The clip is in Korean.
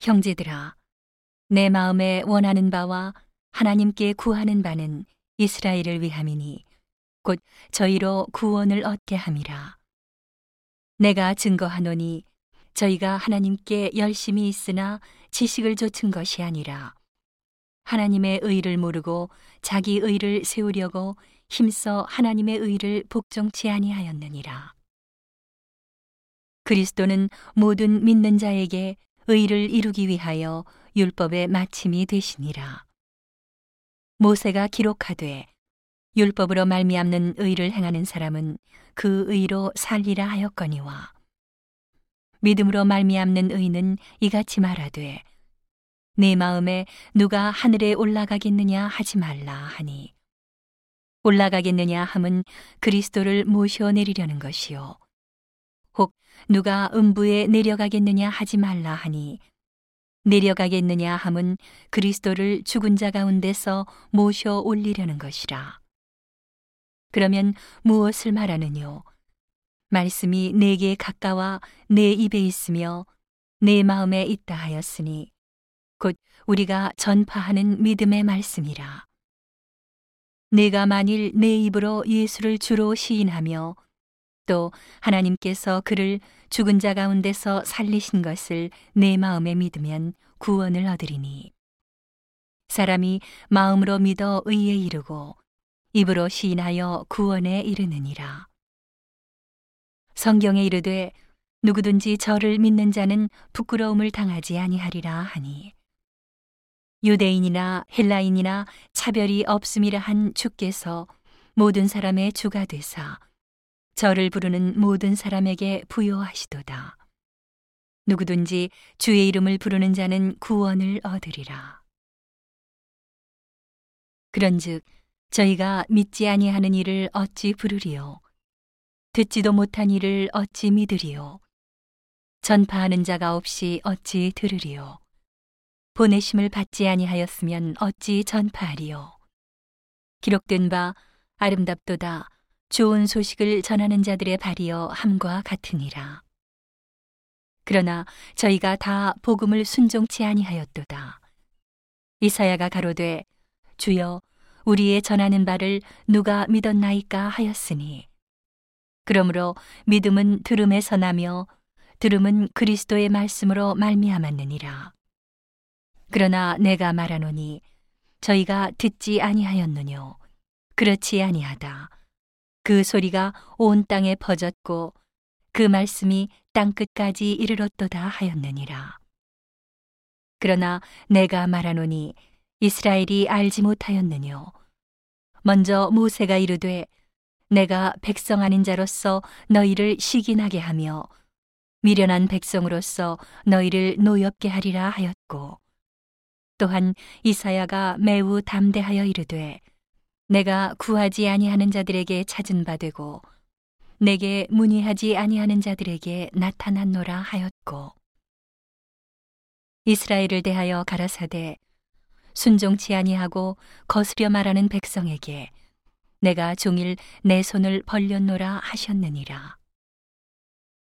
형제들아, 내 마음에 원하는 바와 하나님께 구하는 바는 이스라엘을 위함이니 곧 저희로 구원을 얻게 함이라. 내가 증거하노니 저희가 하나님께 열심히 있으나 지식을 좇은 것이 아니라 하나님의 의를 모르고 자기 의를 세우려고 힘써 하나님의 의를 복종치 아니하였느니라. 그리스도는 모든 믿는 자에게 의를 이루기 위하여 율법의 마침이 되시니라. 모세가 기록하되 율법으로 말미암는 의를 행하는 사람은 그 의로 살리라 하였거니와 믿음으로 말미암는 의는 이같이 말하되 내 마음에 누가 하늘에 올라가겠느냐 하지 말라 하니 올라가겠느냐 함은 그리스도를 모셔 내리려는 것이요 혹 누가 음부에 내려가겠느냐 하지 말라 하니 내려가겠느냐 함은 그리스도를 죽은 자 가운데서 모셔 올리려는 것이라. 그러면 무엇을 말하느뇨? 말씀이 내게 가까워 내 입에 있으며 내 마음에 있다 하였으니 곧 우리가 전파하는 믿음의 말씀이라. 내가 만일 내 입으로 예수를 주로 시인하며 또 하나님께서 그를 죽은 자 가운데서 살리신 것을 내 마음에 믿으면 구원을 얻으리니. 사람이 마음으로 믿어 의에 이르고 입으로 시인하여 구원에 이르느니라. 성경에 이르되 누구든지 저를 믿는 자는 부끄러움을 당하지 아니하리라 하니 유대인이나 헬라인이나 차별이 없음이라 한 주께서 모든 사람의 주가 되사 저를 부르는 모든 사람에게 부여하시도다. 누구든지 주의 이름을 부르는 자는 구원을 얻으리라. 그런즉 저희가 믿지 아니하는 일을 어찌 부르리요? 듣지도 못한 일을 어찌 믿으리요? 전파하는 자가 없이 어찌 들으리요? 보내심을 받지 아니하였으면 어찌 전파하리요? 기록된 바 아름답도다 좋은 소식을 전하는 자들의 발이여 함과 같으니라. 그러나 저희가 다 복음을 순종치 아니하였도다. 이사야가 가로되 주여 우리의 전하는 바를 누가 믿었나이까 하였으니 그러므로 믿음은 들음에서 나며 들음은 그리스도의 말씀으로 말미암았느니라. 그러나 내가 말하노니 저희가 듣지 아니하였느뇨 그렇지 아니하다. 그 소리가 온 땅에 퍼졌고 그 말씀이 땅 끝까지 이르렀도다 하였느니라. 그러나 내가 말하노니 이스라엘이 알지 못하였느뇨. 먼저 모세가 이르되 내가 백성 아닌 자로서 너희를 시기나게 하며 미련한 백성으로서 너희를 노엽게 하리라 하였고 또한 이사야가 매우 담대하여 이르되 내가 구하지 아니하는 자들에게 찾은 바 되고 내게 문의하지 아니하는 자들에게 나타났노라 하였고 이스라엘을 대하여 가라사대 순종치 아니하고 거스려 말하는 백성에게 내가 종일 내 손을 벌렸노라 하셨느니라